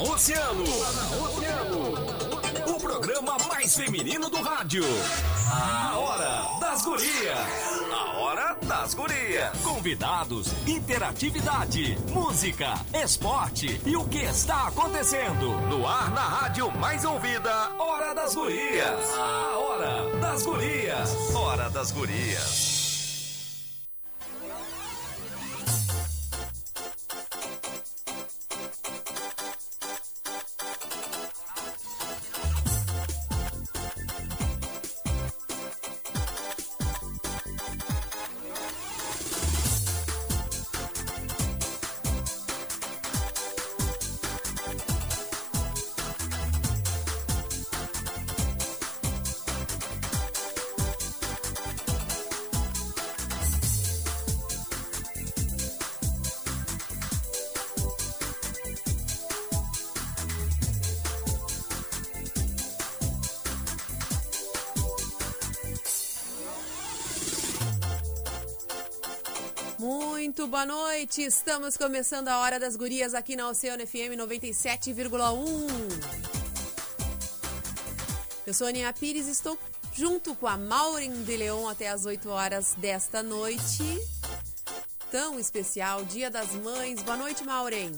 Oceano. O programa mais feminino do rádio. A Hora das Gurias. A Hora das Gurias. Convidados, interatividade, música, esporte e o que está acontecendo. No ar na rádio mais ouvida. Hora das Gurias. A Hora das Gurias. Hora das Gurias. Noite, estamos começando a Hora das Gurias aqui na Oceano FM 97,1. Eu sou Aninha Pires e estou junto com a Maureen de Leon até as 8 horas desta noite. Tão especial, Dia das Mães. Boa noite, Maureen.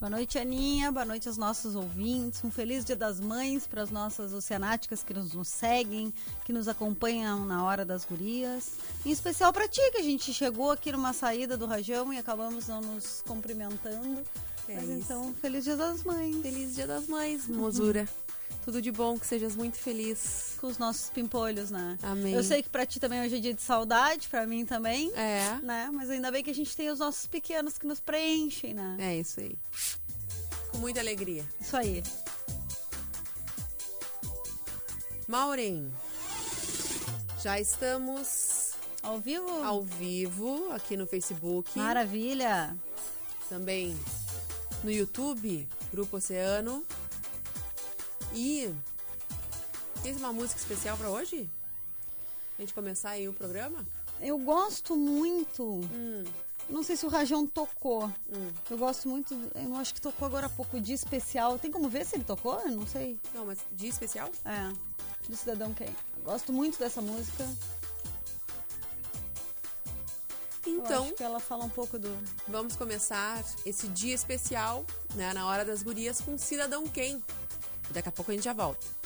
Boa noite, Aninha. Boa noite aos nossos ouvintes. Um feliz Dia das Mães para as nossas oceanáticas que nos, nos, seguem, que nos acompanham na hora das gurias. Em especial para ti, que a gente chegou aqui numa saída do Rajão e acabamos não nos cumprimentando. É Mas isso. então, feliz Dia das Mães. Feliz Dia das Mães, mozura. Tudo de bom, que sejas muito feliz. Com os nossos pimpolhos, né? Amém. Eu sei que pra ti também hoje é dia de saudade, pra mim também. É. Né? Mas ainda bem que a gente tem os nossos pequenos que nos preenchem, né? É isso aí. Com muita alegria. Isso aí. Maureen, já estamos ao vivo? Ao vivo, aqui no Facebook. Maravilha! Também no YouTube, Grupo Oceano. E tem uma música especial para hoje? A gente começar aí o programa? Eu gosto muito. Hum. Não sei se o Rajão tocou. Hum. Eu gosto muito. Eu acho que tocou agora há pouco de especial. Tem como ver se ele tocou? Eu não sei. Não, mas de especial? É. Do Cidadão Quem. Eu gosto muito dessa música. Então, Eu acho que ela fala um pouco do. Vamos começar esse dia especial, né, na hora das gurias com Cidadão Quem. Daqui a pouco a gente já volta.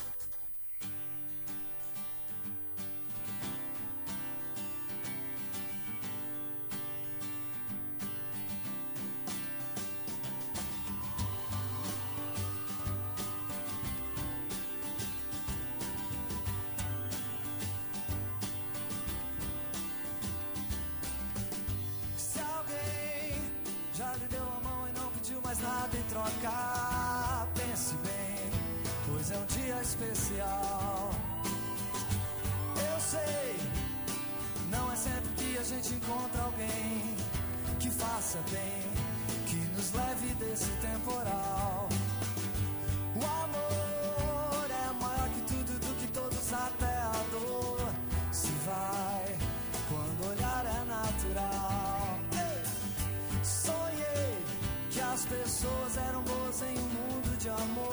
Pessoas eram boas em um mundo de amor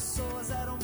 pessoas eram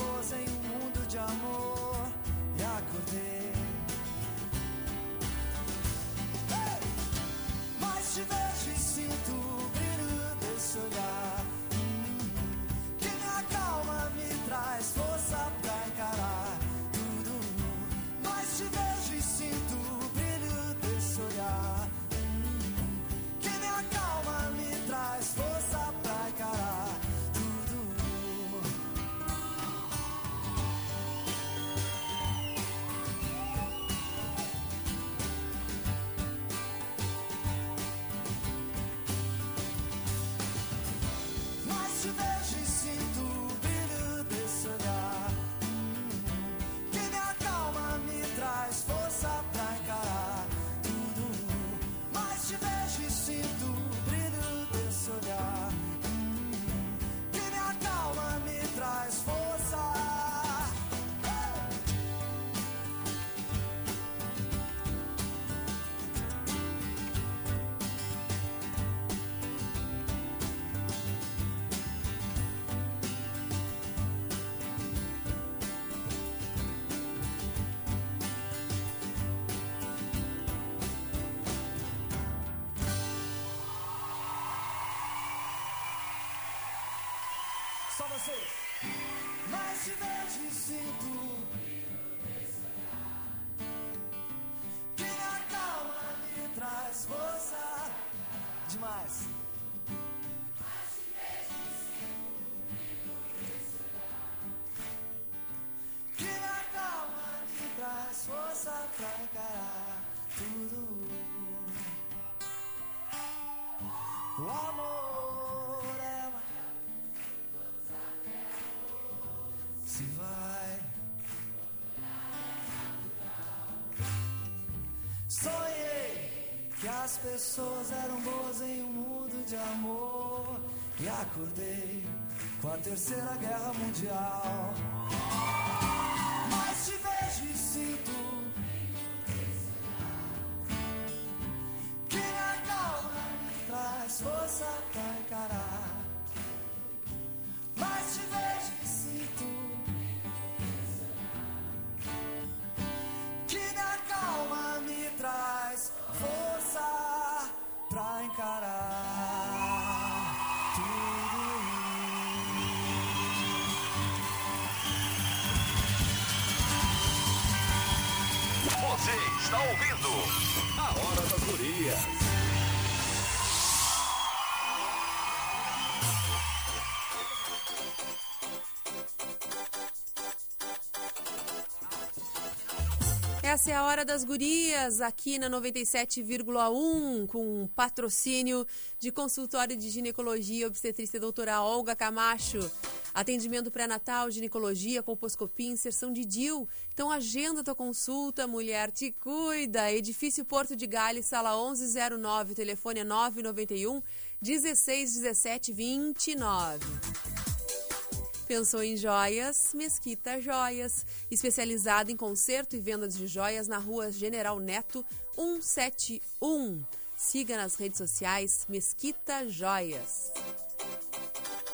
você. Mas te vejo e sinto que a calma me traz força demais. Traz força pra encarar tudo. O amor as pessoas eram boas em um mundo de amor e acordei com a terceira guerra mundial. Você está ouvindo A Hora das Gurias. Essa é a Hora das Gurias, aqui na 97,1, com patrocínio de consultório de ginecologia obstetrícia doutora Olga Camacho. Atendimento pré-natal, ginecologia, colposcopia, inserção de DIL. Então agenda tua consulta, mulher, te cuida. Edifício Porto de Gales, sala 1109, telefone é 991 1617 29. Pensou em joias? Mesquita Joias. Especializada em conserto e venda de joias na rua General Neto 171. Siga nas redes sociais Mesquita Joias.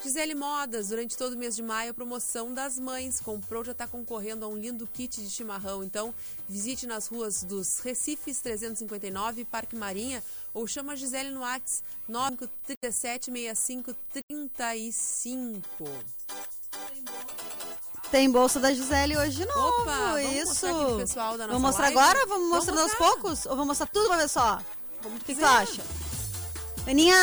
Gisele Modas, durante todo o mês de maio, promoção das mães. Comprou, já está concorrendo a um lindo kit de chimarrão. Então, visite nas ruas dos Recifes 359, Parque Marinha, ou chama a Gisele no WhatsApp 937 65 35. Tem bolsa da Gisele hoje de novo. Opa, vamos isso. mostrar aqui pessoal da nossa Vamos mostrar live? agora? Vamos Vamos mostrar aos poucos? Ou vamos mostrar tudo uma vez só? Como O que, que tu acha? Aninha,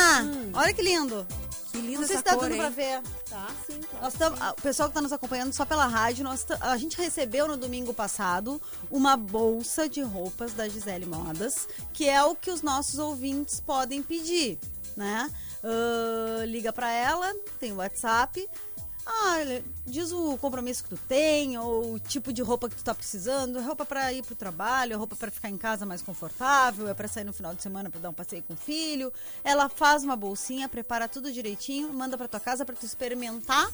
olha que lindo. Que linda Não sei se tá cor, dando hein? pra ver. Tá, sim. claro. Nós tam- o pessoal que está nos acompanhando só pela rádio, nós a gente recebeu no domingo passado uma bolsa de roupas da Gisele Modas, que é o que os nossos ouvintes podem pedir, né? Ah, liga para ela, tem o WhatsApp. Ah, diz o compromisso que tu tem, ou o tipo de roupa que tu tá precisando, é roupa para ir pro trabalho, é roupa para ficar em casa mais confortável, é para sair no final de semana para dar um passeio com o filho. Ela faz uma bolsinha, prepara tudo direitinho, manda para tua casa para tu experimentar,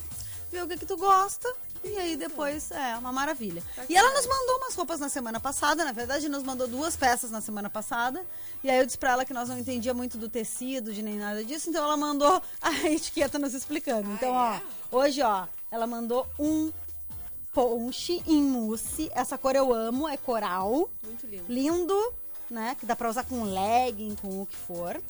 ver o que que tu gosta. E aí depois é uma maravilha. E ela nos mandou umas roupas na semana passada, na verdade nos mandou duas peças na semana passada. E aí eu disse pra ela que nós não entendia muito do tecido, de nem nada disso, então ela mandou a etiqueta nos explicando. Então, ó, hoje, ó, ela mandou um ponche em mousse. Essa cor eu amo, é coral. Muito lindo. Lindo, né? Que dá pra usar com legging, com o que for.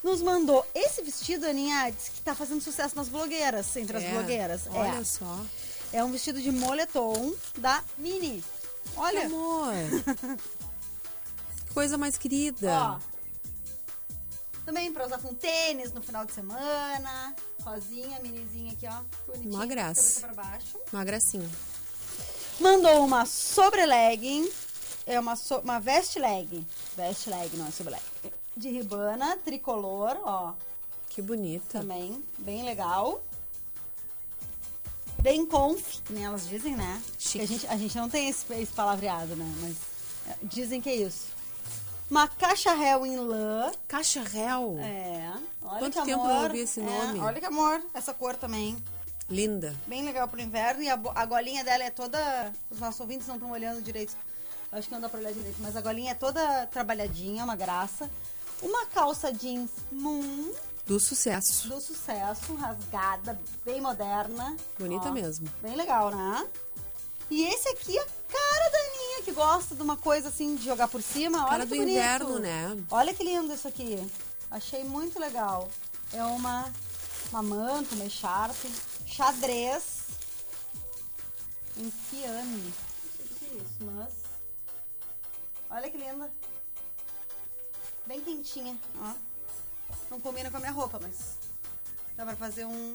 Nos mandou esse vestido, Aninha, disse que tá fazendo sucesso nas blogueiras, entre as É, blogueiras. Olha é. só. É um vestido de moletom da Mini. Que Olha, amor. Coisa mais querida. ó. Também pra usar com tênis no final de semana. Rosinha, minizinha aqui, ó. Bonitinha. Uma graça. pra baixo. Uma gracinha. Mandou uma sobre legging. É uma, so- uma veste legging. Veste legging, não é sobre legging. De ribana, tricolor, ó. Que bonita. Também, bem legal. Bem conf, que nem elas dizem, né? Chique. Que A gente, a gente não tem esse, esse palavreado, né? Mas é, dizem que é isso. Uma caixa réu em lã. Caixa réu. É. Olha Quanto que tempo amor. eu ouvi esse É, nome? olha que amor. Essa cor também. Linda. Bem legal pro inverno. E a, a golinha dela é toda. Os nossos ouvintes não estão olhando direito. Acho que não dá pra olhar direito. Mas a golinha é toda trabalhadinha, uma graça. Uma calça jeans moon Do sucesso. do sucesso, rasgada, bem moderna. Bonita Ó, mesmo. Bem legal, né? E esse aqui é cara da Aninha, que gosta de uma coisa assim, de jogar por cima. Olha Cara que do bonito. inverno, né? Olha que lindo isso aqui. Achei muito legal. É uma, uma manta, uma echarpe. xadrez em fiame. O que é isso? Mas. Olha que linda. Bem quentinha, ó. Não combina com a minha roupa, mas dá pra fazer um.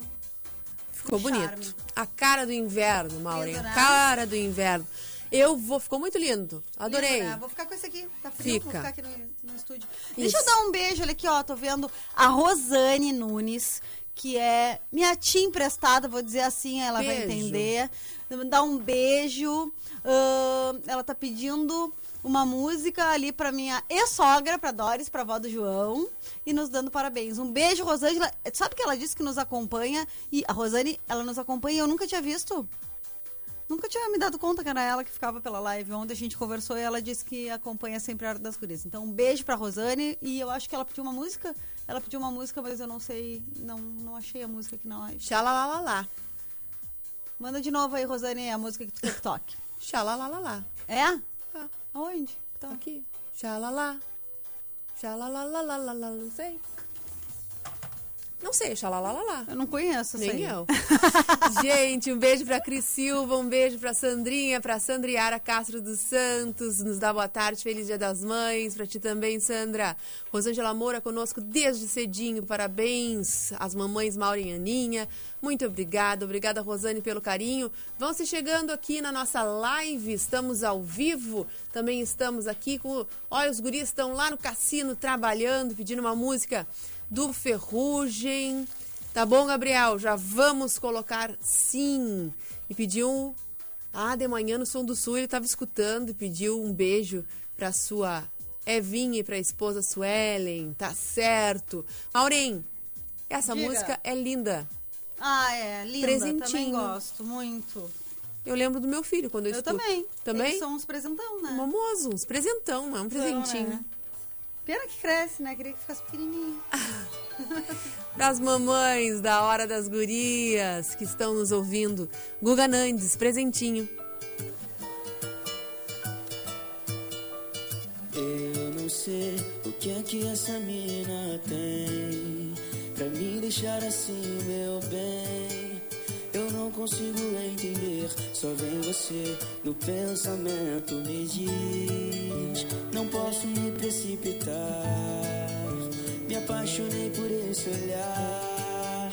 Ficou um bonito. charme. A cara do inverno, Maureen. A cara do inverno. Eu vou, ficou muito lindo. Adorei. Lindo, né? Vou ficar com esse aqui. Tá frio, vou Fica. ficar aqui no, no estúdio. Deixa eu Isso. dar um beijo, olha aqui, ó. Tô vendo a Rosane Nunes, que é minha tia emprestada, vou dizer assim, ela vai Beijo. entender. Dar um beijo. Ahn, ela tá pedindo uma música ali pra minha ex-sogra, pra Doris, pra avó do João, e nos dando parabéns. Um beijo, Rosângela. Sabe que ela disse que nos acompanha? E a Rosane, ela nos acompanha e eu nunca tinha visto. Nunca tinha me dado conta que era ela que ficava pela live. Ontem a gente conversou e ela disse que acompanha sempre a Hora das Gurias. Então, um beijo pra Rosane. E eu acho que ela pediu uma música. Ela pediu uma música, mas eu não sei. Não, não achei a música aqui na live. Xalalalá. Manda de novo aí, Rosane, a música que tu quer que toque. Xalalalá. É? Ah, Aonde? Tá. aqui. Xalalá. Xalalalalala, não sei. Não sei, xalalalá. Eu não conheço Nem aí. eu. Gente, um beijo pra Cris Silva, um beijo pra Sandrinha, pra Sandriara Castro dos Santos, nos dá boa tarde, feliz dia das mães, pra ti também, Sandra. Rosângela Moura conosco desde cedinho, parabéns às mamães Maureen e Aninha, muito obrigada, obrigada Rosane pelo carinho. Vão se chegando aqui na nossa live, estamos ao vivo, também estamos aqui com, olha, os guris estão lá no cassino trabalhando, pedindo uma música do Ferrugem. Tá bom, Gabriel? Já vamos colocar sim. E pediu. Ah, de manhã no Som do Sul ele estava escutando e pediu um beijo para sua Evinha e para a esposa Suelen. Tá certo. Maureen, essa Diga. música é linda. Ah, é. Linda. Também Presentinho. gosto. Muito. Eu lembro do meu filho quando eu, Eu escuto. também. Também? Eles são uns presentão, né? Mamoso, uns presentão, é um presentinho. né? Pena que cresce, né? Queria que ficasse pequenininho. Para as mamães da Hora das Gurias que estão nos ouvindo. Guga Nandes, presentinho. Eu não sei o que é que essa mina tem Pra me deixar assim, meu bem não consigo entender. Só vem você no pensamento Me diz Não posso me precipitar. Me apaixonei por esse olhar.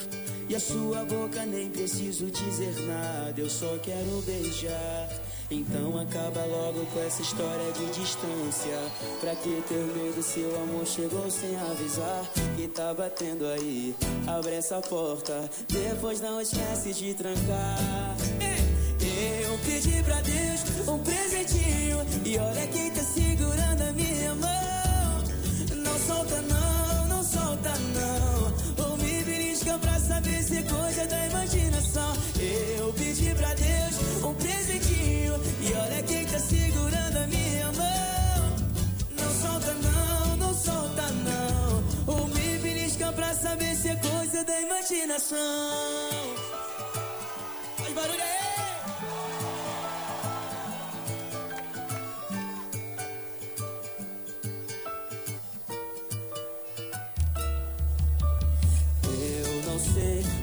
E a sua boca nem preciso dizer nada. Eu só quero beijar então acaba logo com essa história de distância. Pra que ter medo se o amor chegou sem avisar? Que tá batendo aí, abre essa porta. Depois não esquece de trancar. Eu pedi pra Deus um presentinho. E olha quem tá segurando a minha mão. Não solta não, não solta não saber se é coisa da imaginação. Eu pedi pra Deus um presentinho E olha quem tá segurando a minha mão. Não solta não, não solta não. Ou me belisca pra saber se é coisa da imaginação. Faz barulho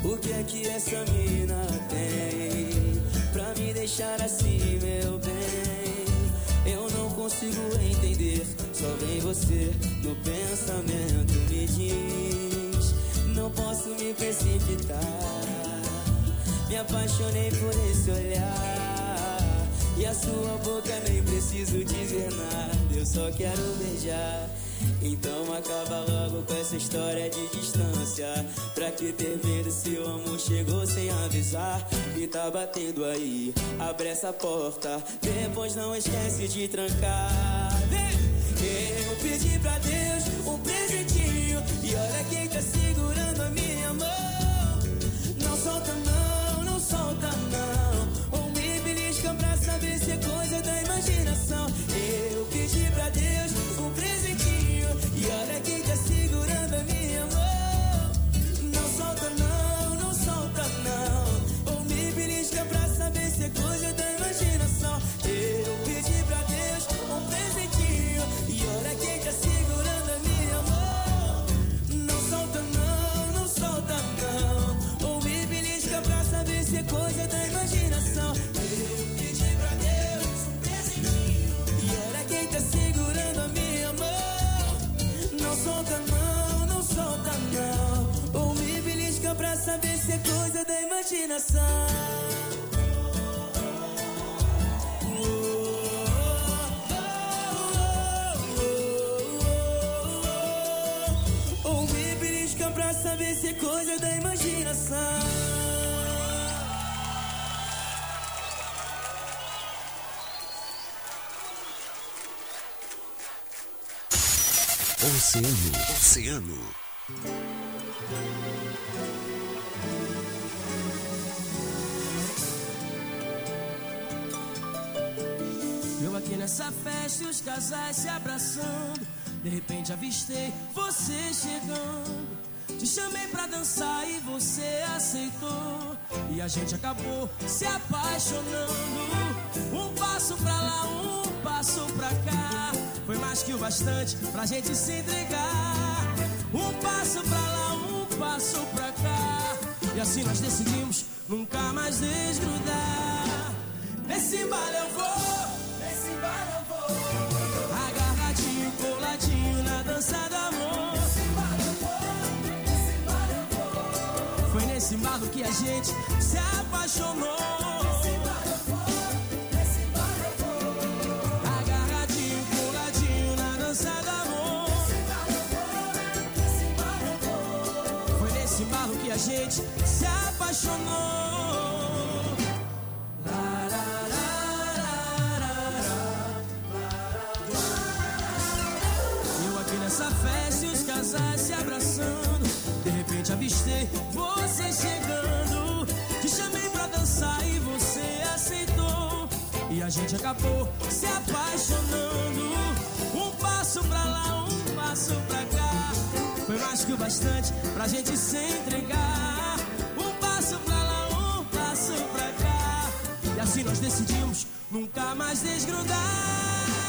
o que é que essa mina tem Pra me deixar assim, meu bem? Eu não consigo entender Só vem você no pensamento Me diz Não posso me precipitar. Me apaixonei por esse olhar E a sua boca nem preciso dizer nada Eu só quero beijar então acaba logo com essa história de distância. Pra que ter medo se o amor chegou sem avisar? E tá batendo aí, abre essa porta. Depois não esquece de trancar imaginação. Ou me pra saber se é coisa da imaginação. Oceano. Oceano. Nessa festa e os casais se abraçando. De repente avistei você chegando. Te chamei pra dançar e você aceitou. E a gente acabou se apaixonando. Um passo pra lá, um passo pra cá. Foi mais que o bastante pra gente se entregar. Um passo pra lá, um passo pra cá. E assim nós decidimos nunca mais desgrudar. Nesse baile eu vou, Agarradinho, coladinho na dança do amor. Foi nesse embalo que a gente se apaixonou. Agarradinho, coladinho na dança do amor. Foi nesse embalo que a gente se apaixonou. E você aceitou. E a gente acabou se apaixonando. Um passo pra lá, um passo pra cá. Foi mais que o bastante pra gente se entregar. Um passo pra lá, um passo pra cá. E assim nós decidimos nunca mais desgrudar.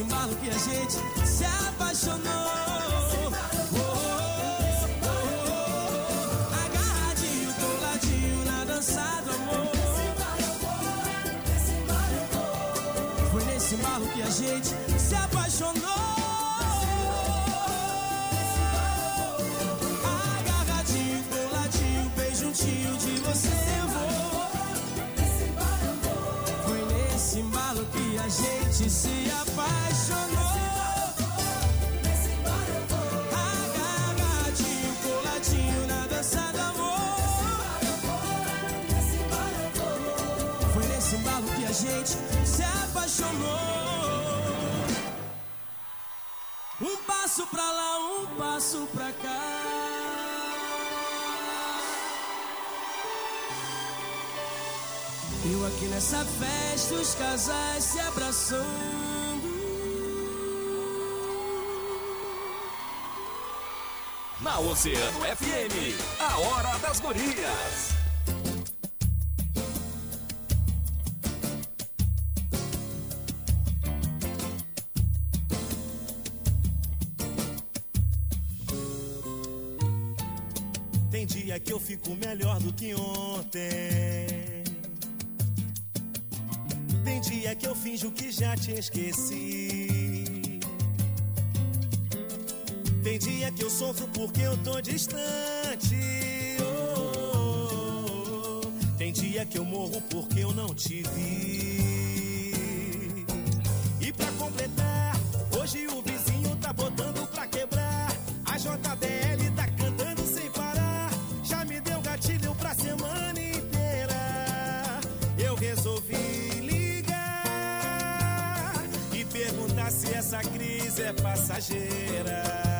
Nesse embalo que a gente se apaixonou. Agarradinho, coladinho na dança do amor. Foi nesse embalo que a gente se apaixonou. Juntinho de você eu vou. Foi nesse embalo que a gente se apaixonou. Pra cá. Eu aqui nessa festa, os casais se abraçando. Na Oceano FM, a hora das gurias. Que eu fico melhor do que ontem. Tem dia que eu finjo que já te esqueci. Tem dia que eu sofro porque eu tô distante. Oh, oh, oh. Tem dia que eu morro porque eu não te vi. Essa crise é passageira.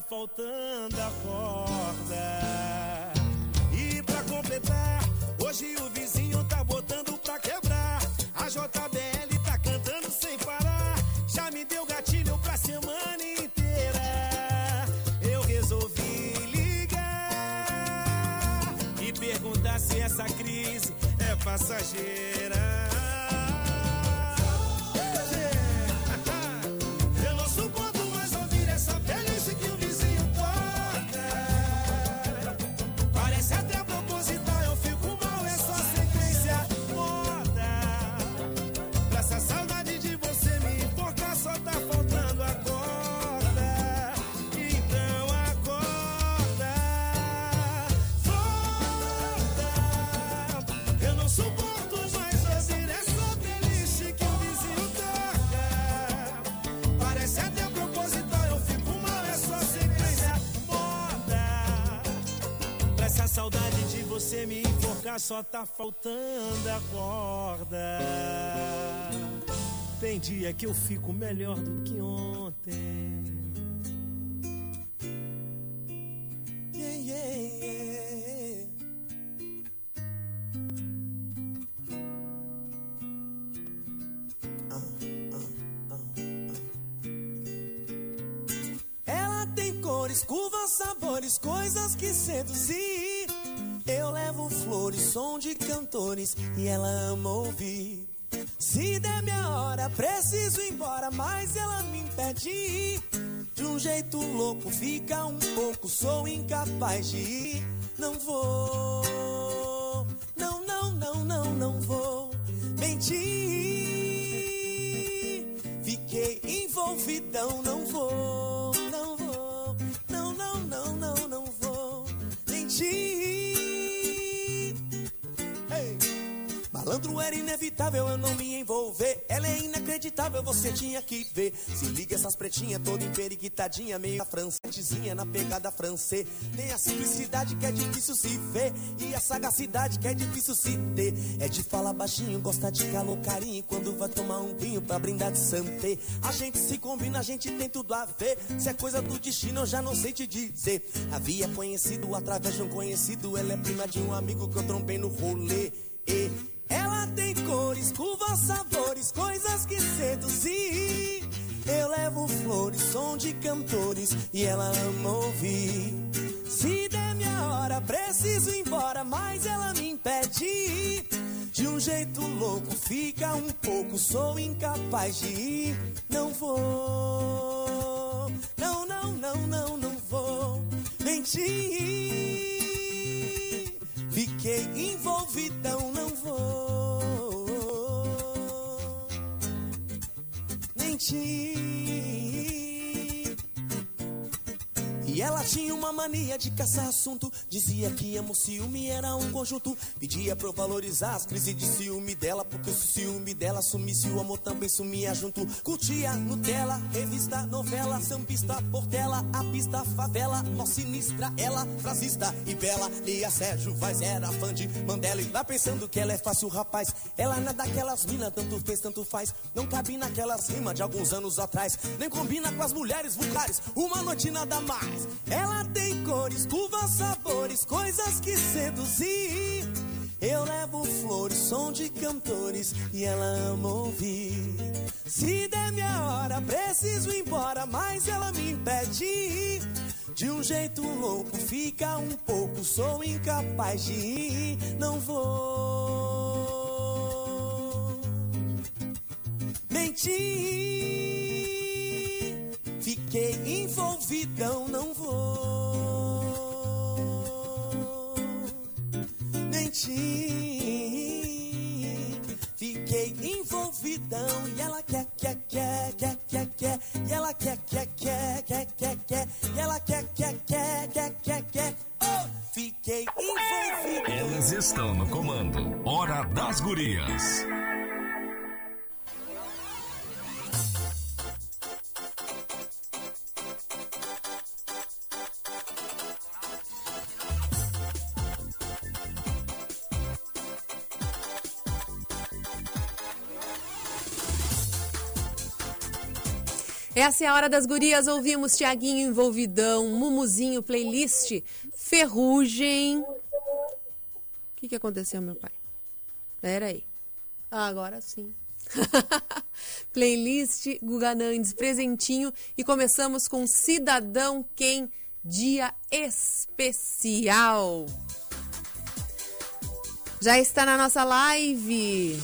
Tá faltando só tá faltando a corda. Tem dia que eu fico melhor do que ontem. Yeah, yeah, yeah. Ela tem cores, curvas, sabores, coisas que seduzir. Flores, som de cantores e ela ama ouvir. Se der minha hora, preciso ir embora, mas ela me impede. De um jeito louco, fica um pouco, sou incapaz de ir. Não vou, não, não, não, não, não vou mentir. Fiquei envolvidão, não vou, Malandro era inevitável eu não me envolver. Ela é inacreditável, você tinha que ver. Se liga essas pretinhas toda emperiquitadinha, meio francesinha na pegada francês. Tem a simplicidade que é difícil se ver. E a sagacidade que é difícil se ter. É de falar baixinho, gosta de calor, carinho. Quando vai tomar um vinho pra brindar de santé. A gente se combina, a gente tem tudo a ver. Se é coisa do destino, eu já não sei te dizer. Havia conhecido através de um conhecido. Ela é prima de um amigo que eu trombei no rolê. Ela tem cores, curvas, sabores, coisas que seduzir. Eu levo flores, som de cantores e ela ama ouvir. Se der minha hora, preciso ir embora, mas ela me impede. De um jeito louco, fica um pouco, sou incapaz de ir. Não vou, não, não, não, não, não vou mentir. Fiquei envolvidão, não mentir. Ela tinha uma mania de caçar assunto. Dizia que amor ciúme era um conjunto. Pedia pra eu valorizar as crises de ciúme dela. Porque se o ciúme dela sumisse, o amor também sumia junto. Curtia Nutella, revista, novela, sambista, portela, a pista, favela, mó sinistra, ela, frasista e bela. Lia Sérgio Vaz era fã de Mandela. E tá pensando que ela é fácil, rapaz. Ela não é daquelas minas, tanto fez, tanto faz. Não cabe naquelas rimas de alguns anos atrás. Nem combina com as mulheres vulgares. Uma noite nada mais. Ela tem cores, curvas, sabores, coisas que seduzir. Eu levo flores, som de cantores e ela ama ouvir. Se der minha hora, preciso ir embora, mas ela me impede. De um jeito louco, fica um pouco, sou incapaz de ir. Não vou mentir. Fiquei envolvidão, não vou mentir. Fiquei envolvidão e ela quer, quer, quer, quer, quer, quer. E ela quer, quer, quer, quer, quer, quer. E ela quer, quer, quer, quer, quer, quer. Oh, fiquei envolvidão. Eles estão no comando. Hora das Gurias. Essa é a hora das gurias. Ouvimos Tiaguinho Envolvidão, Mumuzinho, playlist, Ferrugem. O que, que aconteceu, meu pai? Pera aí. Ah, agora sim. playlist Guga Nandes, presentinho. E começamos com Cidadão Quem, dia especial. Já está na nossa live.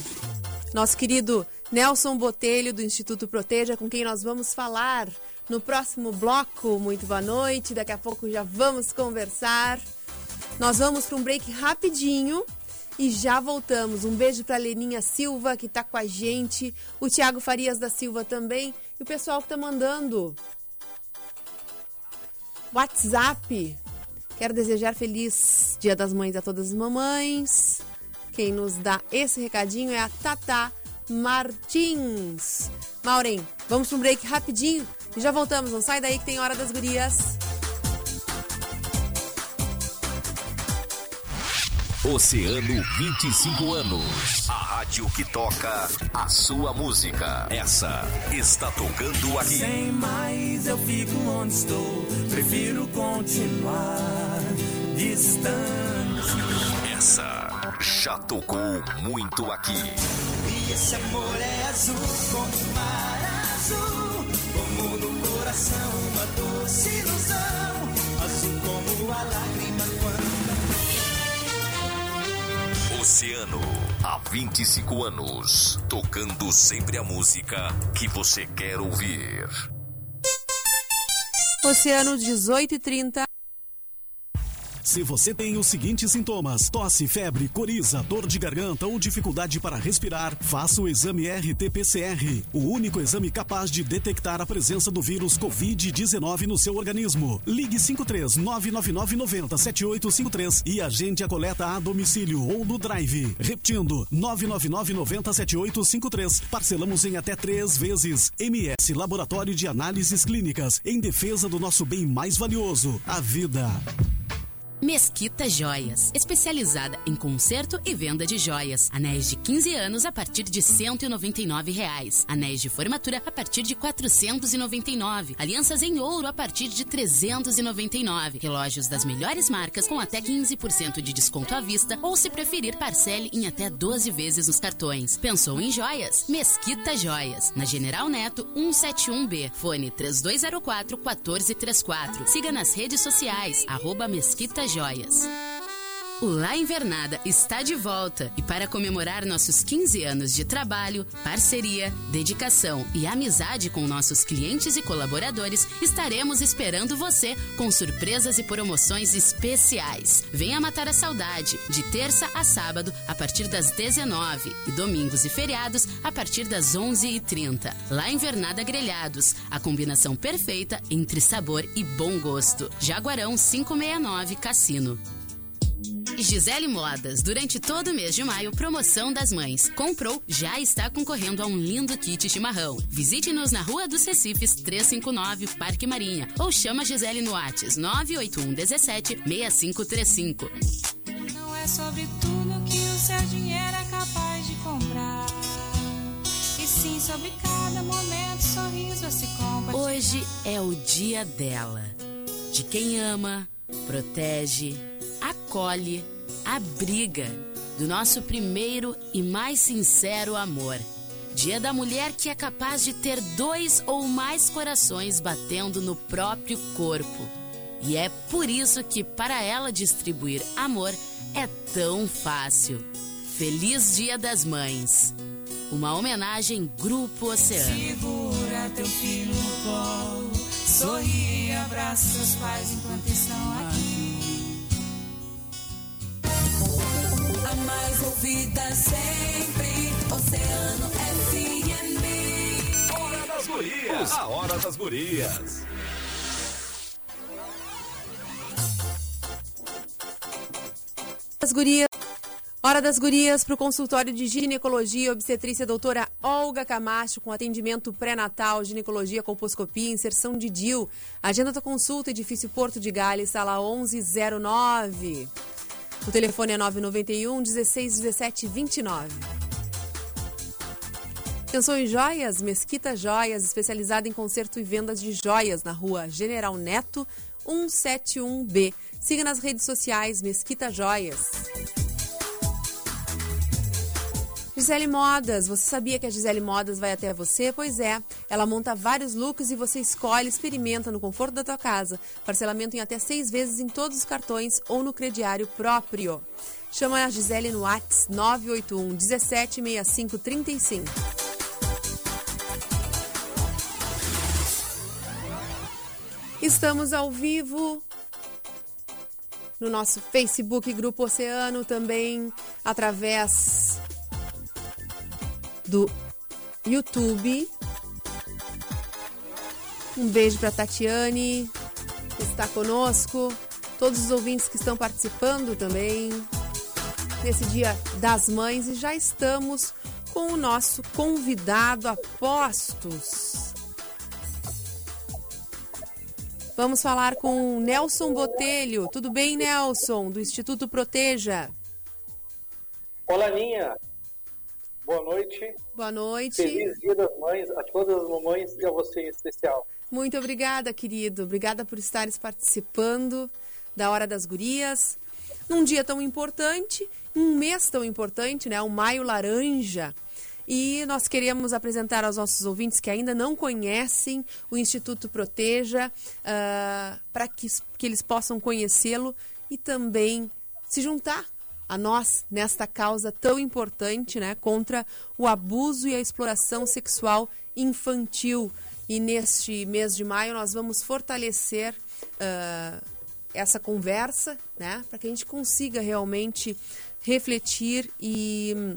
Nosso querido Nelson Botelho, do Instituto Proteja, com quem nós vamos falar no próximo bloco. Muito boa noite, daqui a pouco já vamos conversar. Nós vamos para um break rapidinho e já voltamos. Um beijo para Leninha Silva, que está com a gente, o Tiago Farias da Silva também, e o pessoal que está mandando WhatsApp. Quero desejar feliz Dia das Mães a todas as mamães. Quem nos dá esse recadinho é a Tata Martins. Maureen, vamos para um break rapidinho e já voltamos. Não sai daí que tem Hora das Gurias. Oceano 25 anos. A rádio que toca a sua música. Essa está tocando aqui. Sem mais eu fico onde estou. Prefiro continuar distante. Essa já tocou muito aqui. E esse amor é azul como o mar azul. Como no coração uma doce ilusão. Azul como a lágrima quando. Oceano, há 25 anos. Tocando sempre a música que você quer ouvir. Oceano 18 e 30. Se você tem os seguintes sintomas: tosse, febre, coriza, dor de garganta ou dificuldade para respirar, faça o exame RT-PCR, o único exame capaz de detectar a presença do vírus Covid-19 no seu organismo. Ligue 53 999 90 7853 e agende a coleta a domicílio ou no drive. Repetindo, 999 90 7853. Parcelamos em até três vezes. MS Laboratório de Análises Clínicas, em defesa do nosso bem mais valioso, a vida. Mesquita Joias, especializada em conserto e venda de joias. Anéis de 15 anos a partir de 199 reais. Anéis de formatura a partir de R$ 499. Alianças em ouro a partir de R$ 399. Relógios das melhores marcas com até 15% de desconto à vista ou, se preferir, parcele em até 12 vezes nos cartões. Pensou em joias? Mesquita Joias. Na General Neto 171B. Fone 3204 1434. Siga nas redes sociais. Arroba Mesquita Joias. O La Invernada está de volta e para comemorar nossos 15 anos de trabalho, parceria, dedicação e amizade com nossos clientes e colaboradores, estaremos esperando você com surpresas e promoções especiais. Venha matar a saudade de terça a sábado a partir das 19 e domingos e feriados a partir das 11h30. La Invernada Grelhados, a combinação perfeita entre sabor e bom gosto. Jaguarão 569 Cassino. Gisele Modas, durante todo o mês de maio, promoção das mães. Comprou, já está concorrendo a um lindo kit chimarrão. Visite-nos na Rua dos Recifes, 359, Parque Marinha. Ou chama Gisele no Whats 981 17 6535. Não é sobre tudo que o seu dinheiro é capaz de comprar. E sim sobre cada momento, sorriso a se compartilhar. Hoje é o dia dela. De quem ama, protege, acolhe, abriga. Do nosso primeiro e mais sincero amor. Dia da mulher que é capaz de ter dois ou mais corações batendo no próprio corpo. E é por isso que para ela distribuir amor é tão fácil. Feliz Dia das Mães. Uma homenagem Grupo Oceano. Segura teu filho no colo, sorri abraça seus pais enquanto estão aqui. A mais ouvida sempre, Oceano FM. Hora das Gurias. A Hora das Gurias. Das gurias. Hora das gurias para o consultório de ginecologia e obstetrícia doutora Olga Camacho com atendimento pré-natal, ginecologia, colposcopia, inserção de DIL. Agenda da consulta, edifício Porto de Gales, sala 1109. O telefone é 991 16 17 29. Pensou em joias? Mesquita Joias, especializada em conserto e vendas de joias na rua General Neto, 171B. Siga nas redes sociais Mesquita Joias. Gisele Modas, você sabia que a Gisele Modas vai até você? Pois é, ela monta vários looks e você escolhe, experimenta no conforto da tua casa. Parcelamento em até seis vezes em todos os cartões ou no crediário próprio. Chama a Gisele no WhatsApp 981 1765 35. Estamos ao vivo no nosso Facebook Grupo Oceano, também através do YouTube. Um beijo para Tatiane, que está conosco, todos os ouvintes que estão participando também nesse Dia das Mães e já estamos com o nosso convidado a postos. Vamos falar com Nelson Botelho. Tudo bem, Nelson, do Instituto Proteja? Olá, Ninha. Boa noite. Boa noite. Feliz Dia das Mães a todas as mamães e a você em especial. Muito obrigada, querido. Obrigada por estares participando da Hora das Gurias. Num dia tão importante, um mês tão importante, né? O Maio Laranja. E nós queremos apresentar aos nossos ouvintes que ainda não conhecem o Instituto Proteja, uh, para que, que eles possam conhecê-lo e também se juntar a nós nesta causa tão importante né, contra o abuso e a exploração sexual infantil. E neste mês de maio nós vamos fortalecer uh, essa conversa né, para que a gente consiga realmente refletir e hum,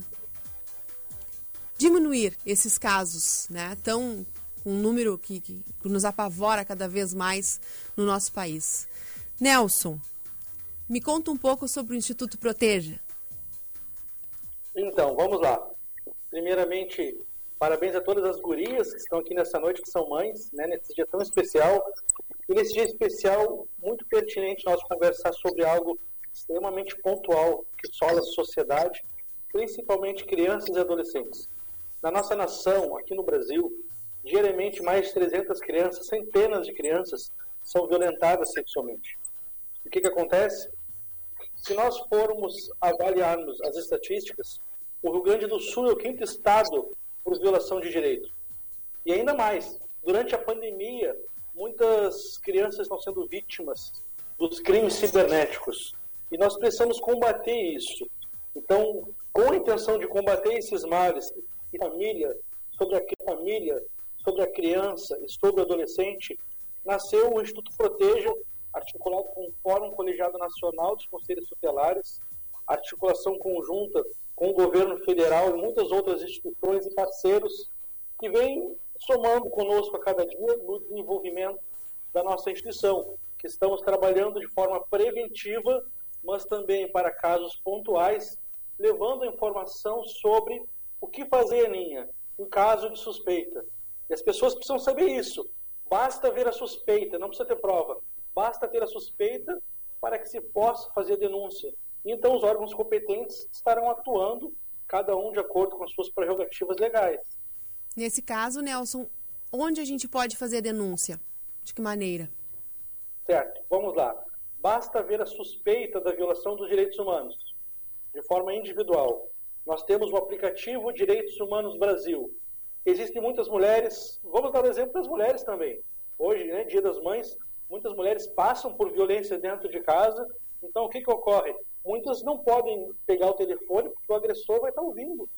diminuir esses casos né, tão um número que, que nos apavora cada vez mais no nosso país. Nelson, me conta um pouco sobre o Instituto Proteja. Então, vamos lá. Primeiramente, parabéns a todas as gurias que estão aqui nessa noite, que são mães, né, nesse dia tão especial. E nesse dia especial, muito pertinente nós conversar sobre algo extremamente pontual que sola a sociedade, principalmente crianças e adolescentes. Na nossa nação, aqui no Brasil, diariamente mais de 300 crianças, centenas de crianças, são violentadas sexualmente. O que, que acontece? Se nós formos avaliarmos as estatísticas, o Rio Grande do Sul é o quinto estado por violação de direito. E ainda mais, durante a pandemia, muitas crianças estão sendo vítimas dos crimes cibernéticos. E nós precisamos combater isso. Então, com a intenção de combater esses males, e família, sobre a família, sobre a criança e sobre o adolescente, nasceu o Instituto Proteja, articulado com o Fórum Colegiado Nacional dos Conselhos Tutelares, articulação conjunta com o governo federal e muitas outras instituições e parceiros que vêm somando conosco a cada dia no desenvolvimento da nossa instituição, que estamos trabalhando de forma preventiva, mas também para casos pontuais, levando informação sobre o que fazer, Aninha, em caso de suspeita. E as pessoas precisam saber isso. Basta ver a suspeita, não precisa ter prova. Basta ter a suspeita para que se possa fazer a denúncia. Então, os órgãos competentes estarão atuando, cada um de acordo com as suas prerrogativas legais. Nesse caso, Nelson, onde a gente pode fazer a denúncia? De que maneira? Certo, vamos lá. Basta ver a suspeita da violação dos direitos humanos, de forma individual. Nós temos o aplicativo Direitos Humanos Brasil. Existem muitas mulheres, vamos dar o exemplo das mulheres também. Hoje, né, Dia das Mães, muitas mulheres passam por violência dentro de casa. Então, o que, que ocorre? Muitas não podem pegar o telefone porque o agressor vai estar ouvindo.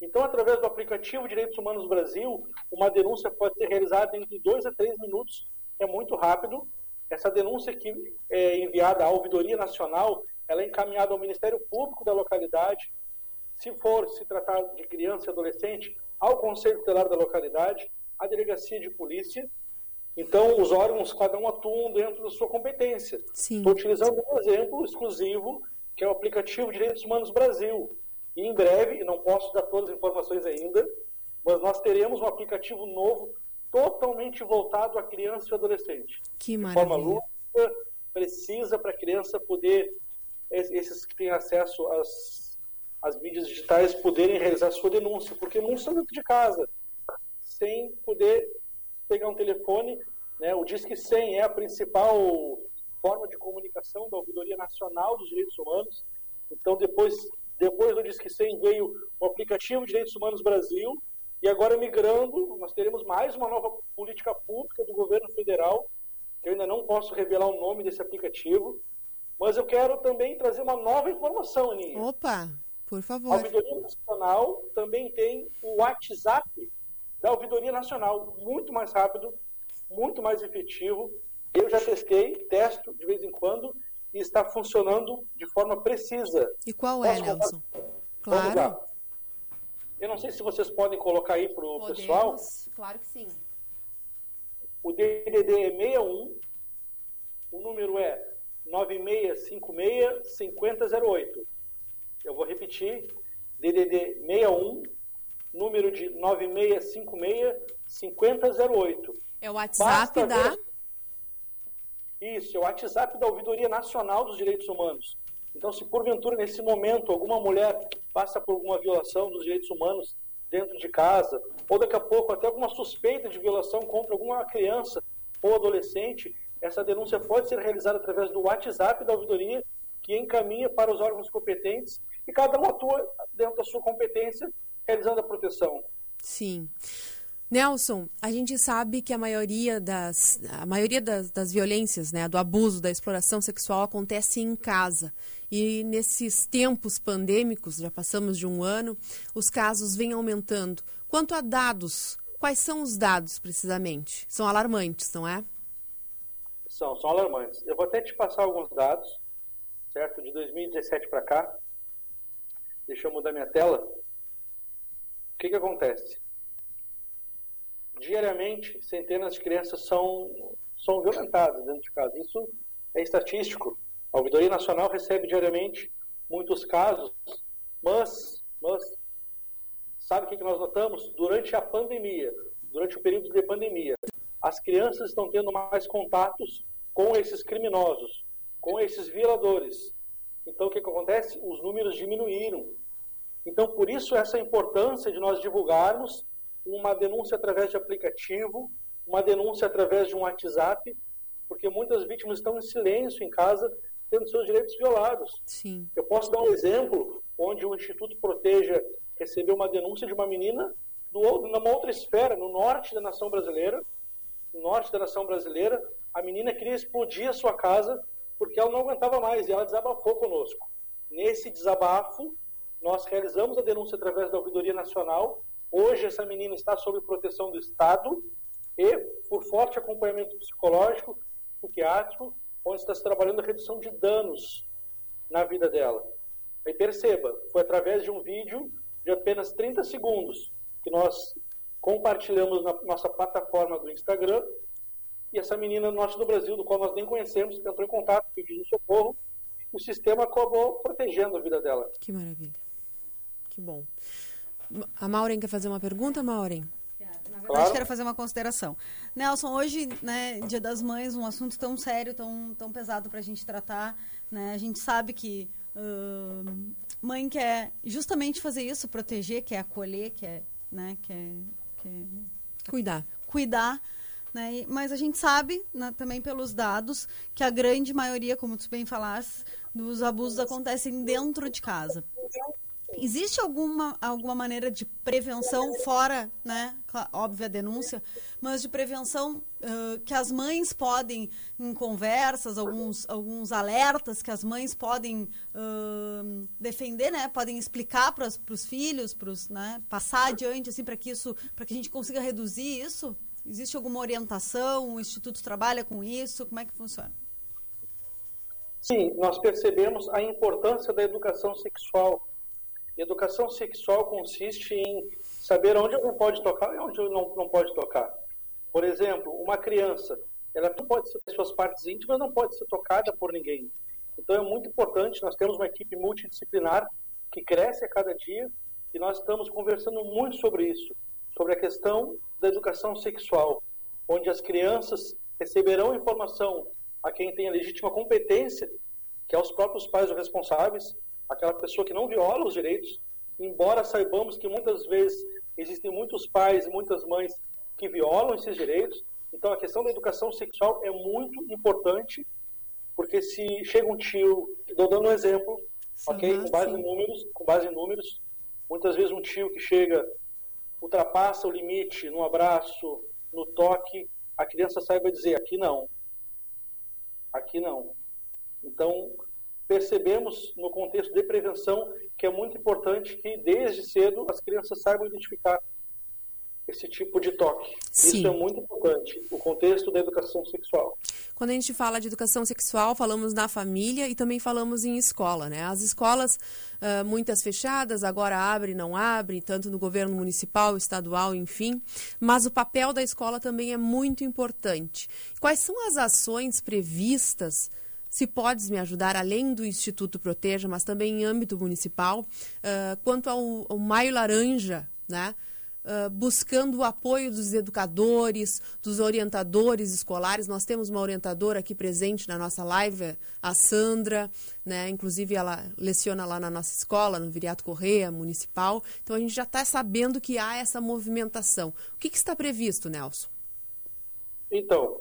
Então, através do aplicativo Direitos Humanos Brasil, uma denúncia pode ser realizada entre dois a três minutos. É muito rápido. Essa denúncia que é enviada à Ouvidoria Nacional, ela é encaminhada ao Ministério Público da localidade. Se for se tratar de criança e adolescente, ao Conselho Tutelar da localidade, à Delegacia de Polícia então, os órgãos, cada um atuam dentro da sua competência. Estou utilizando um exemplo exclusivo, que é o aplicativo Direitos Humanos Brasil. E em breve, e não posso dar todas as informações ainda, mas nós teremos um aplicativo novo totalmente voltado à criança e adolescente. Que maravilha. De forma lúdica, precisa para a criança poder, esses que têm acesso às, às mídias digitais, poderem realizar sua denúncia, porque estão dentro de casa sem poder pegar um telefone. Né? O Disque 100 é a principal forma de comunicação da Ouvidoria Nacional dos Direitos Humanos. Então, depois, depois do Disque 100 veio o aplicativo Direitos Humanos Brasil, e agora migrando, nós teremos mais uma nova política pública do governo federal, que eu ainda não posso revelar o nome desse aplicativo, mas eu quero também trazer uma nova informação, Aninha. Opa, por favor. A Ouvidoria Nacional também tem o WhatsApp da Ouvidoria Nacional, muito mais rápido, muito mais efetivo. Eu já testei, testo de vez em quando e está funcionando de forma precisa. E qual é, Posso Nelson? Claro. Eu não sei se vocês podem colocar aí para o pessoal. Podemos, claro que sim. O DDD é 61, o número é 9656-5008. Eu vou repetir, DDD 61, número de 9656-5008. É o WhatsApp Basta da. ver- Isso, é o WhatsApp da Ouvidoria Nacional dos Direitos Humanos. Então, se porventura, nesse momento, alguma mulher passa por alguma violação dos direitos humanos dentro de casa, ou daqui a pouco até alguma suspeita de violação contra alguma criança ou adolescente, essa denúncia pode ser realizada através do WhatsApp da Ouvidoria, que encaminha para os órgãos competentes, e cada um atua dentro da sua competência, realizando a proteção. Sim. Nelson, a gente sabe que a maioria das, a maioria das, das violências, né, do abuso, da exploração sexual acontece em casa. E nesses tempos pandêmicos, já passamos de um ano, os casos vêm aumentando. Quanto a dados, quais são os dados precisamente? São alarmantes, não é? São, são alarmantes. Eu vou até te passar alguns dados, certo? De 2017 para cá. Deixa eu mudar minha tela. O que, que acontece? Diariamente, centenas de crianças são, são violentadas dentro de casa. Isso é estatístico. A Ouvidoria Nacional recebe diariamente muitos casos, mas, mas sabe o que, que nós notamos? Durante a pandemia, durante o período de pandemia, as crianças estão tendo mais contatos com esses criminosos, com esses violadores. Então, o que, que acontece? Os números diminuíram. Então, por isso, essa importância de nós divulgarmos uma denúncia através de aplicativo, uma denúncia através de um WhatsApp, porque muitas vítimas estão em silêncio em casa, tendo seus direitos violados. Sim. Eu posso dar um exemplo onde o Instituto Proteja recebeu uma denúncia de uma menina do, numa outra esfera, no norte da nação brasileira, no norte da nação brasileira, a menina queria explodir a sua casa porque ela não aguentava mais e ela desabafou conosco. Nesse desabafo, nós realizamos a denúncia através da Ouvidoria Nacional. Hoje, essa menina está sob proteção do Estado e, por forte acompanhamento psicológico, psiquiátrico, onde está se trabalhando a redução de danos na vida dela. E perceba, foi através de um vídeo de apenas 30 segundos que nós compartilhamos na nossa plataforma do Instagram e essa menina do norte do Brasil, do qual nós nem conhecemos, entrou em contato, pediu socorro, o sistema acabou protegendo a vida dela. Que maravilha. Que bom. A Maureen quer fazer uma pergunta, Maureen? Na verdade, Claro. quero fazer uma consideração. Nelson, hoje, né, Dia das Mães, um assunto tão sério, tão, tão pesado para a gente tratar. Né? A gente sabe que ahn, mãe quer justamente fazer isso, proteger, quer acolher, quer, né, quer, quer Cuidar. cuidar. Né? E- Mas a gente sabe, né, também pelos dados, que a grande maioria, como tu bem falaste, dos abusos acontecem dentro de casa. Existe alguma, alguma maneira de prevenção, fora, né, óbvia denúncia, mas de prevenção ãh, que as mães podem, em conversas, alguns, alguns alertas que as mães podem ãh, defender, né, podem explicar para os filhos, pros, né, passar adiante, assim, para que isso, para que a gente consiga reduzir isso? Existe alguma orientação? O Instituto trabalha com isso? Como é que funciona? Sim, nós percebemos a importância da educação sexual. Educação sexual consiste em saber onde alguém pode tocar e onde não, não pode tocar. Por exemplo, uma criança, ela não pode ser suas partes íntimas, não pode ser tocada por ninguém. Então é muito importante, nós temos uma equipe multidisciplinar que cresce a cada dia e nós estamos conversando muito sobre isso, sobre a questão da educação sexual, onde as crianças receberão informação a quem tem a legítima competência, que é os próprios pais ou responsáveis, aquela pessoa que não viola os direitos, embora saibamos que muitas vezes existem muitos pais e muitas mães que violam esses direitos. Então, a questão da educação sexual é muito importante, porque se chega um tio, estou dando um exemplo, Sim, ok, com base sim. em números, com base em números, muitas vezes um tio que chega ultrapassa o limite no abraço, no toque, a criança saiba dizer aqui não, aqui não. Então, percebemos no contexto de prevenção que é muito importante que desde cedo as crianças saibam identificar esse tipo de toque. Sim. Isso é muito importante, o contexto da educação sexual. Quando a gente fala de educação sexual, falamos na família e também falamos em escola, né? As escolas, ah, muitas fechadas, agora abre, não abre, tanto no governo municipal, estadual, enfim. Mas o papel da escola também é muito importante. Quais são as ações previstas? Se podes me ajudar, além do Instituto Proteja, mas também em âmbito municipal, ah, quanto ao, ao Maio Laranja, né? Uh, buscando o apoio dos educadores, dos orientadores escolares. Nós temos uma orientadora aqui presente na nossa live, a Sandra, né? Inclusive ela leciona lá na nossa escola, no Viriato Correia Municipal. Então a gente já está sabendo que há essa movimentação. O que, que está previsto, Nelson? Então,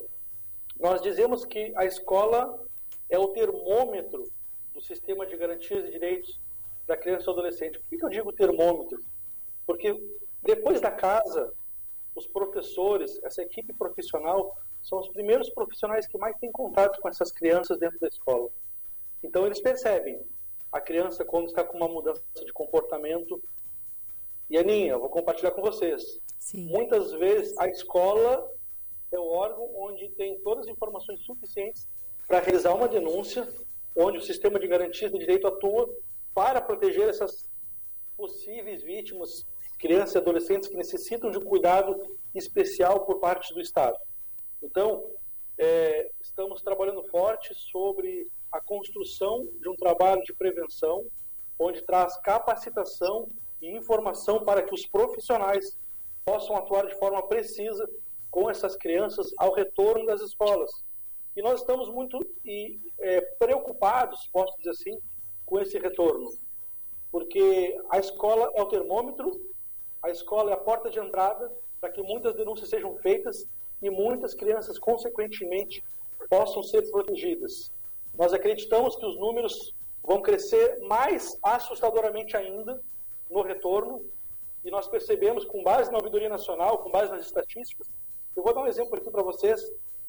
nós dizemos que a escola é o termômetro do sistema de garantias e direitos da criança e do adolescente. Por que que eu digo termômetro? Porque depois da casa, os professores, essa equipe profissional, são os primeiros profissionais que mais têm contato com essas crianças dentro da escola. Então, eles percebem a criança quando está com uma mudança de comportamento. E, Aninha, eu vou compartilhar com vocês. Sim. Muitas vezes, a escola é o órgão onde tem todas as informações suficientes para realizar uma denúncia, onde o sistema de garantias de direito atua para proteger essas possíveis vítimas, crianças e adolescentes que necessitam de um cuidado especial por parte do Estado. Então, é, estamos trabalhando forte sobre a construção de um trabalho de prevenção, onde traz capacitação e informação para que os profissionais possam atuar de forma precisa com essas crianças ao retorno das escolas. E nós estamos muito e, é, preocupados, posso dizer assim, com esse retorno, porque a escola é o termômetro, a escola é a porta de entrada para que muitas denúncias sejam feitas e muitas crianças, consequentemente, possam ser protegidas. Nós acreditamos que os números vão crescer mais assustadoramente ainda no retorno, e nós percebemos, com base na ouvidoria nacional, com base nas estatísticas, eu vou dar um exemplo aqui para vocês.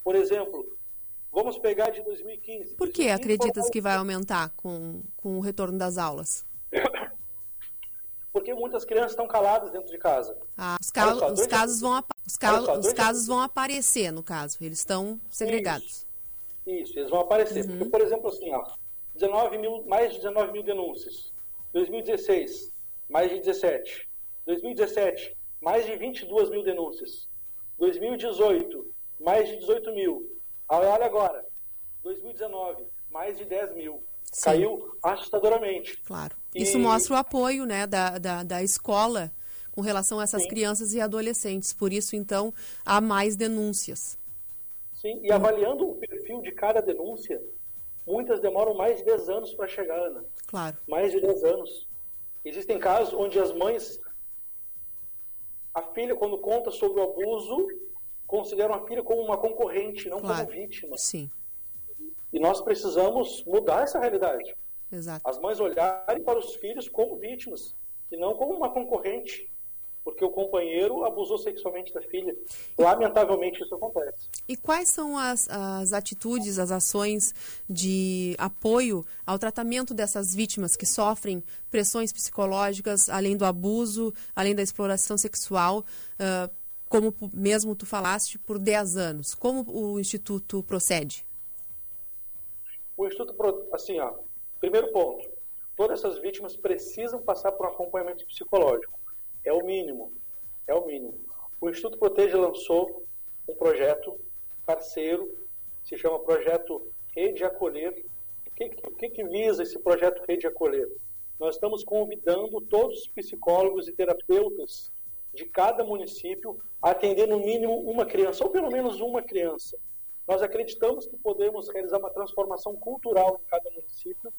Por exemplo, vamos pegar de 2015. Por que 2015 acreditas que vai aumentar com, com o retorno das aulas? Porque muitas crianças estão caladas dentro de casa. Ah, os, ca- só, os casos vão os, ca- só, os casos vão aparecer, no caso. Eles estão segregados. Isso, eles vão aparecer. Uhum. Porque, por exemplo, assim, ó, 19 mil, mais de 19 mil denúncias. 2016, mais de 17. 2017, mais de 22 mil denúncias. 2018, mais de 18 mil. Olha agora, 2019, mais de 10 mil. Sim. Caiu assustadoramente. Claro. E- Isso mostra o apoio né, da, da, da escola com relação a essas Sim. crianças e adolescentes. Por isso, então, há mais denúncias. Sim, e avaliando o perfil de cada denúncia, muitas demoram mais de 10 anos para chegar, Ana. Claro. mais de 10 anos. Existem casos onde as mães, a filha, quando conta sobre o abuso, consideram a filha como uma concorrente, não Claro. como vítima. Sim, E nós precisamos mudar essa realidade. exato. As mães olharem para os filhos como vítimas e não como uma concorrente, porque o companheiro abusou sexualmente da filha. Lamentavelmente isso acontece. E quais são as, as atitudes, as ações de apoio ao tratamento dessas vítimas que sofrem pressões psicológicas, além do abuso, além da exploração sexual, ah, como mesmo tu falaste, por 10 anos? Como o Instituto procede? O Instituto, assim, ó, primeiro ponto, todas essas vítimas precisam passar por um acompanhamento psicológico. É o mínimo, é o mínimo. O Instituto Proteja lançou um projeto parceiro, se chama Projeto Rede Acolher. O que, que, que visa esse projeto Rede Acolher? Nós estamos convidando todos os psicólogos e terapeutas de cada município atender no mínimo uma criança, ou pelo menos uma criança. Nós acreditamos que podemos realizar uma transformação cultural em cada município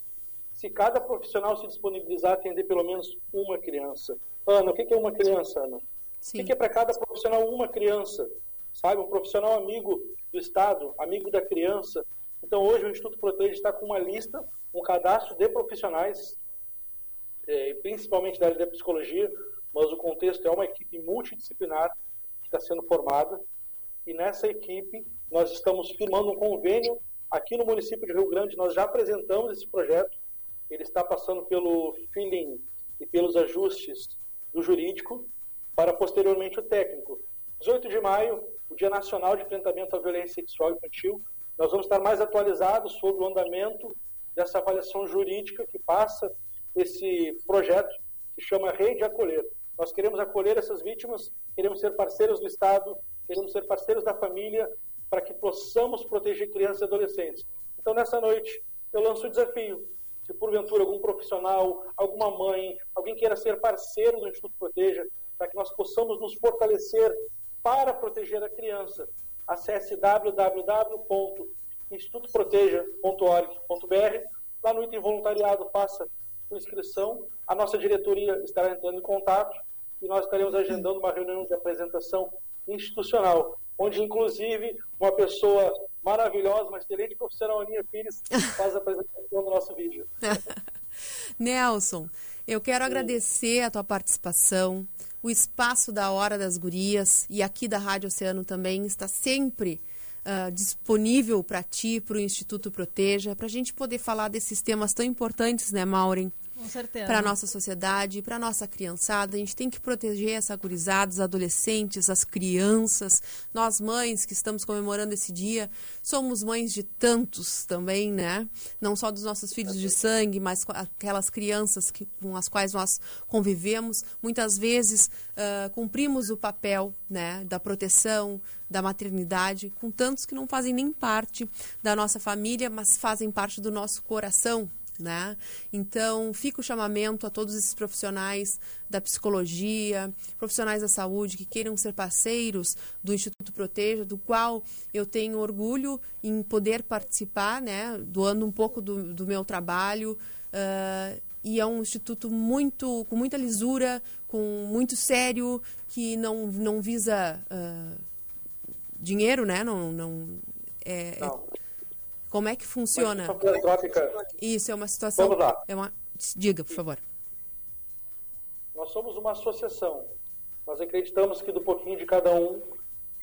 se cada profissional se disponibilizar a atender pelo menos uma criança. Ana, o que é uma criança, Ana? Sim. O que é para cada profissional uma criança? Sabe? Um profissional amigo do Estado, amigo da criança. Então, hoje o Instituto Protege está com uma lista, um cadastro de profissionais, eh, principalmente da área da psicologia, mas o contexto é uma equipe multidisciplinar que está sendo formada. E nessa equipe, nós estamos firmando um convênio aqui no município de Rio Grande. Nós já apresentamos esse projeto. Ele está passando pelo feeling e pelos ajustes do jurídico para posteriormente o técnico. 18 de maio, o Dia Nacional de Enfrentamento à Violência Sexual Infantil, nós vamos estar mais atualizados sobre o andamento dessa avaliação jurídica que passa esse projeto que chama Rede Acolher. Nós queremos acolher essas vítimas, queremos ser parceiros do Estado, queremos ser parceiros da família para que possamos proteger crianças e adolescentes. Então, nessa noite, eu lanço o desafio. Se porventura algum profissional, alguma mãe, alguém queira ser parceiro do Instituto Proteja, para que nós possamos nos fortalecer para proteger a criança, acesse www.institutoproteja.org.br. Lá no item voluntariado, faça sua inscrição. A nossa diretoria estará entrando em contato e nós estaremos agendando uma reunião de apresentação institucional, onde, inclusive, uma pessoa maravilhosa, uma excelente profissional, Aninha Pires, faz a apresentação do nosso vídeo. Nelson, eu quero agradecer a tua participação. O espaço da Hora das Gurias e aqui da Rádio Oceano também está sempre uh, disponível para ti, para o Instituto Proteja, para a gente poder falar desses temas tão importantes, né, Maureen? Para a nossa sociedade, para a nossa criançada. A gente tem que proteger essa gurizada, os adolescentes, as crianças. Nós, mães que estamos comemorando esse dia, somos mães de tantos também, né? Não só dos nossos filhos de sangue, mas aquelas crianças que, com as quais nós convivemos. Muitas vezes uh, cumprimos o papel né, da proteção, da maternidade, com tantos que não fazem nem parte da nossa família, mas fazem parte do nosso coração, né? Então, fica o chamamento a todos esses profissionais da psicologia, profissionais da saúde que queiram ser parceiros do Instituto Proteja, do qual eu tenho orgulho em poder participar, né? doando um pouco do, do meu trabalho. Uh, e é um instituto muito com muita lisura, com muito sério, que não, não visa uh, dinheiro, né? Não, não, é, Não. Como é que funciona? Isso é uma situação. Vamos lá. É uma... Diga, por favor. Nós somos uma associação. Nós acreditamos que do pouquinho de cada um,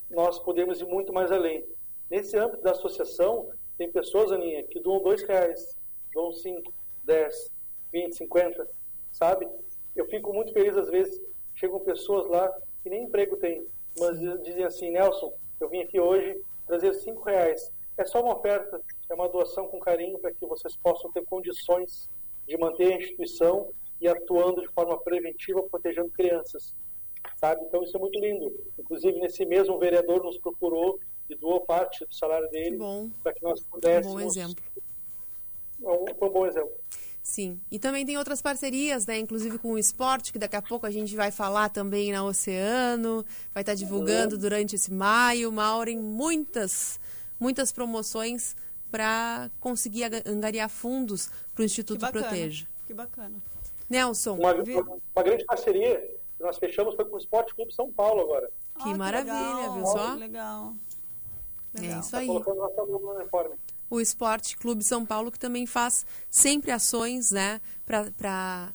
nós podemos ir muito mais além. Nesse âmbito da associação, tem pessoas, Aninha, que doam dois reais, doam cinco, dez, vinte, cinquenta, sabe? Eu fico muito feliz, às vezes, chegam pessoas lá que nem emprego tem, mas dizem assim, Nelson, eu vim aqui hoje trazer cinco reais. É só uma oferta, é uma doação com carinho para que vocês possam ter condições de manter a instituição e atuando de forma preventiva, protegendo crianças. Sabe? Então isso é muito lindo. Inclusive, nesse mesmo vereador nos procurou e doou parte do salário dele para que nós Um pudéssemos. bom exemplo. Um- Foi um bom exemplo. Sim. E também tem outras parcerias, né? Inclusive com o esporte, que daqui a pouco a gente vai falar também na Oceano, vai estar divulgando durante esse maio, Maureen, muitas, muitas promoções para conseguir angariar fundos para o Que Instituto bacana. Proteja. Que bacana. Nelson, Uma, Vi- uma, uma grande parceria que nós fechamos foi com o Esporte Clube São Paulo agora. Que Ah, maravilha, legal, viu só? que Legal. é Legal. isso Tá aí. o Esporte Clube São Paulo, que também faz sempre ações, né, para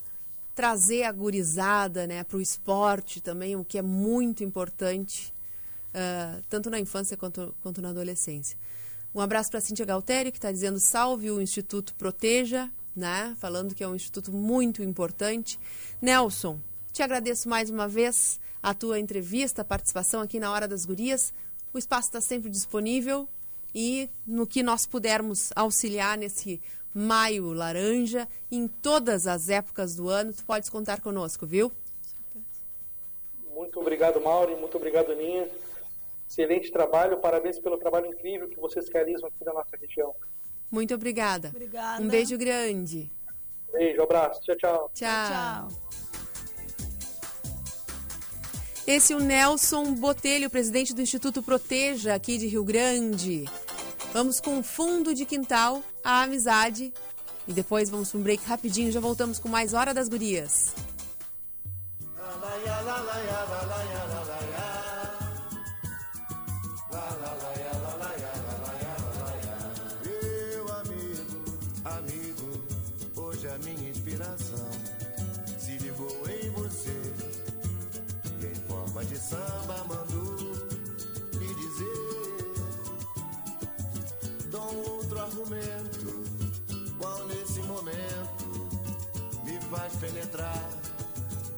trazer a gurizada, né, para o esporte também, o que é muito importante, ah, tanto na infância quanto, quanto na adolescência. Um abraço para a Cíntia Galtério, que está dizendo salve o Instituto Proteja, né, falando que é um instituto muito importante. Nelson, te agradeço mais uma vez a tua entrevista, a participação aqui na Hora das Gurias. O espaço está sempre disponível e no que nós pudermos auxiliar nesse maio laranja, em todas as épocas do ano, tu podes contar conosco, viu? Muito obrigado, Mauri. Muito obrigado, Aninha. Excelente trabalho. Parabéns pelo trabalho incrível que vocês realizam aqui na nossa região. Muito obrigada. Obrigada. Um beijo grande. Beijo, abraço. Tchau, tchau. Tchau. Tchau. Esse é o Nelson Botelho, presidente do Instituto Proteja aqui de Rio Grande. Vamos com fundo de quintal, a amizade. E depois vamos para um break rapidinho, já voltamos com mais Hora das Gurias. samba mandou me dizer. Dou outro argumento, qual nesse momento me faz penetrar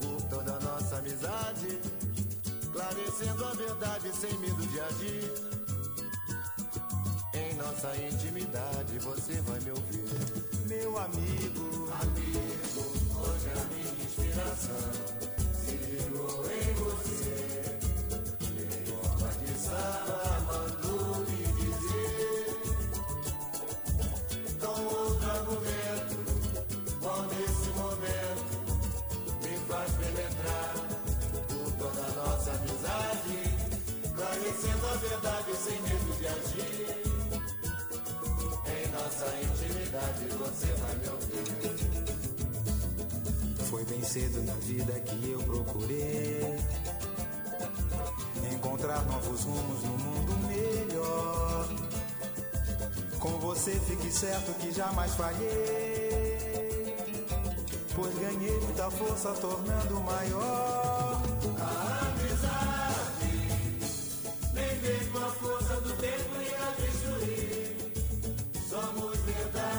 por toda nossa amizade, esclarecendo a verdade sem medo de agir. Em nossa intimidade você vai me ouvir, meu amigo. Amigo, hoje é a minha inspiração esclarecendo a verdade sem medo de agir. Em nossa intimidade você vai me ouvir. Foi bem cedo na vida que eu procurei encontrar novos rumos no mundo melhor. Com você fique certo que jamais falhei, pois ganhei muita força tornando maior a amizade. Nem mesmo a força do tempo irá destruir. Somos verdade.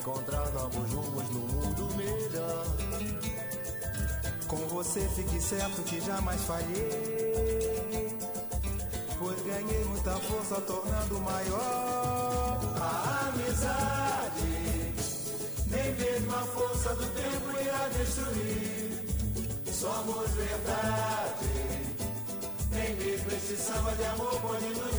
encontrar novos rumos no mundo melhor. Com você fique certo que jamais falhei, pois ganhei muita força tornando maior a amizade. Nem mesmo a força do tempo irá destruir. Somos verdade. Nem mesmo esse samba de amor pode nos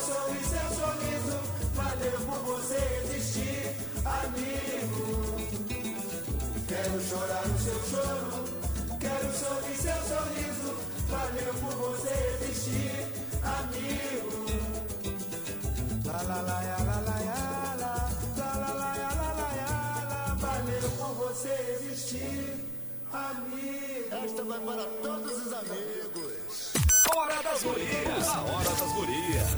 Sorrir seu sorriso. Valeu por você existir, amigo. Quero chorar o seu choro. Quero sorrir seu sorriso. Valeu por você existir, amigo. La la la ya, la la ya, la la la ya, la la ya, la. Valeu por você existir, amigo. Esta vai para todos os amigos. Hora das Gurias. A Hora das Gurias.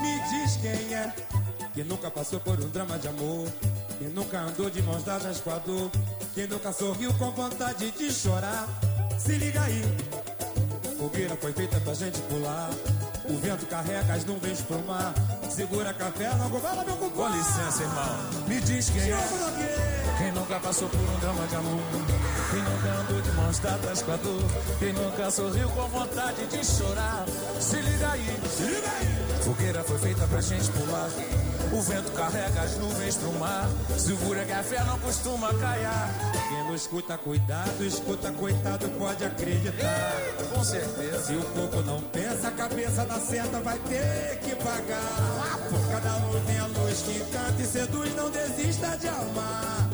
Me diz quem é que nunca passou por um drama de amor, que nunca andou de mãos dadas com a dor, que nunca sorriu com vontade de chorar. Se liga aí, fogueira foi feita pra gente pular. O vento carrega as nuvens pro mar. Segura café, não governa meu compadre. Com licença, irmão. Me diz quem é. Quem nunca passou por um drama de amor? Quem nunca andou de mãos dadas com a dor? Quem nunca sorriu com vontade de chorar? Se liga aí, se liga aí. Fogueira foi feita pra gente pular. O vento carrega as nuvens pro mar. Segura que a fé não costuma caiar. Quem não escuta, cuidado, escuta, coitado, pode acreditar. Com certeza. Se o corpo não pensa, a cabeça da seta vai ter que pagar. Cada um tem a luz que encanta e seduz, não desista de amar.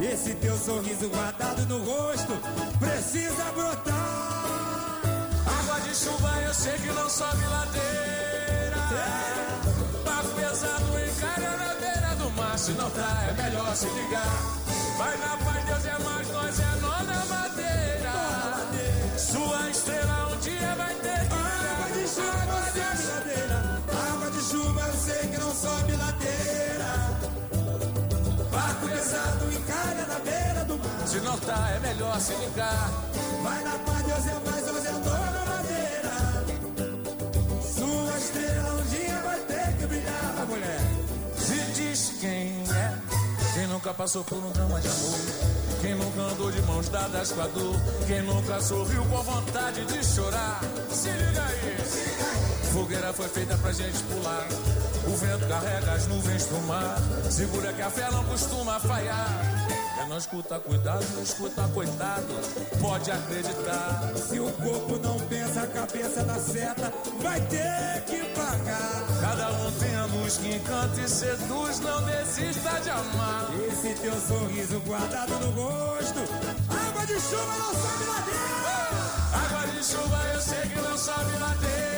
Esse teu sorriso guardado no rosto precisa brotar. Água de chuva eu sei que não sobe ladeira. Barco pesado encara na beira do mar. Se não tá, é melhor se ligar. Vai na paz, Deus é mais, nós é nó na madeira. Sua estrela um dia vai ter que Água de chuva sobe ladeira. Água de chuva eu sei que não sobe ladeira. Barco pesado encalha na beira do mar. Se não tá, é melhor se ligar. Vai na paz, Deus é mais, Deus é dono quem é, quem nunca passou por um drama de amor. Quem nunca andou de mãos dadas com a dor. Quem nunca sorriu com vontade de chorar. Se liga aí. Fogueira foi feita pra gente pular. O vento carrega as nuvens pro mar. Segura que a fé não costuma falhar. Quem não escuta, cuidado, não escuta, coitado. Pode acreditar. Se o corpo não pensa, a cabeça da seta vai ter que pagar. Cada um tem a luz que encanta e seduz. Não desista de amar. Esse teu sorriso guardado no rosto, água de chuva não sobe ladeira. Água de chuva eu sei que não sobe ladeira. Não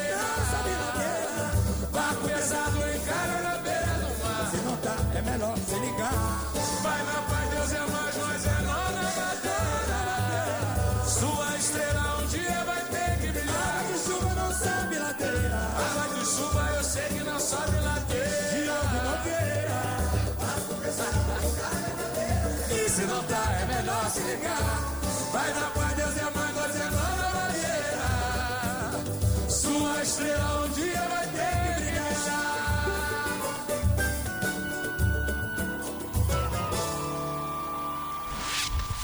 se não tá, é melhor se ligar. Vai na paz, Deus é mais, nós é nó na madeira. Sua estrela um dia vai ter que brilhar.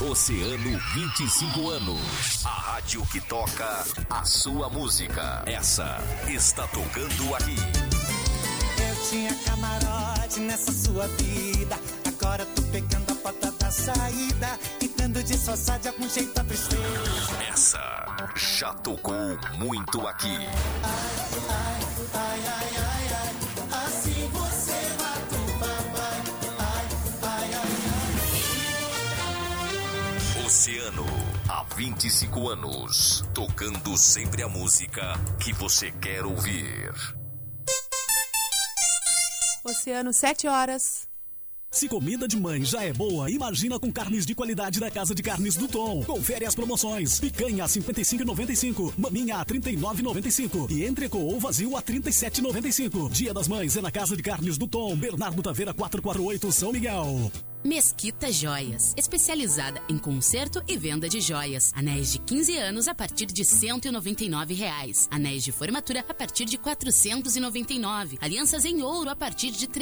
Oceano 25 anos. A rádio que toca a sua música. Essa está tocando aqui. Eu tinha camarote nessa sua vida. Agora tô saída. Tentando disfarçar de algum jeito a tristeza. Essa já tocou muito aqui. Ai, ai, ai, ai. Assim você mata o papai. Ai, ai, ai, ai. Oceano, há 25 anos. Tocando sempre a música que você quer ouvir. Oceano, 7 horas. Se comida de mãe já é boa, imagina com carnes de qualidade da Casa de Carnes do Tom. Confere as promoções. Picanha a 55,95, maminha a 39,95 e entrecô ou vazio a 37,95. Dia das Mães é na Casa de Carnes do Tom, Bernardo Taveira 448, São Miguel. Mesquita Joias, especializada em conserto e venda de joias. Anéis de 15 anos a partir de 199 reais. Anéis de formatura a partir de R$ 499. Alianças em ouro a partir de R$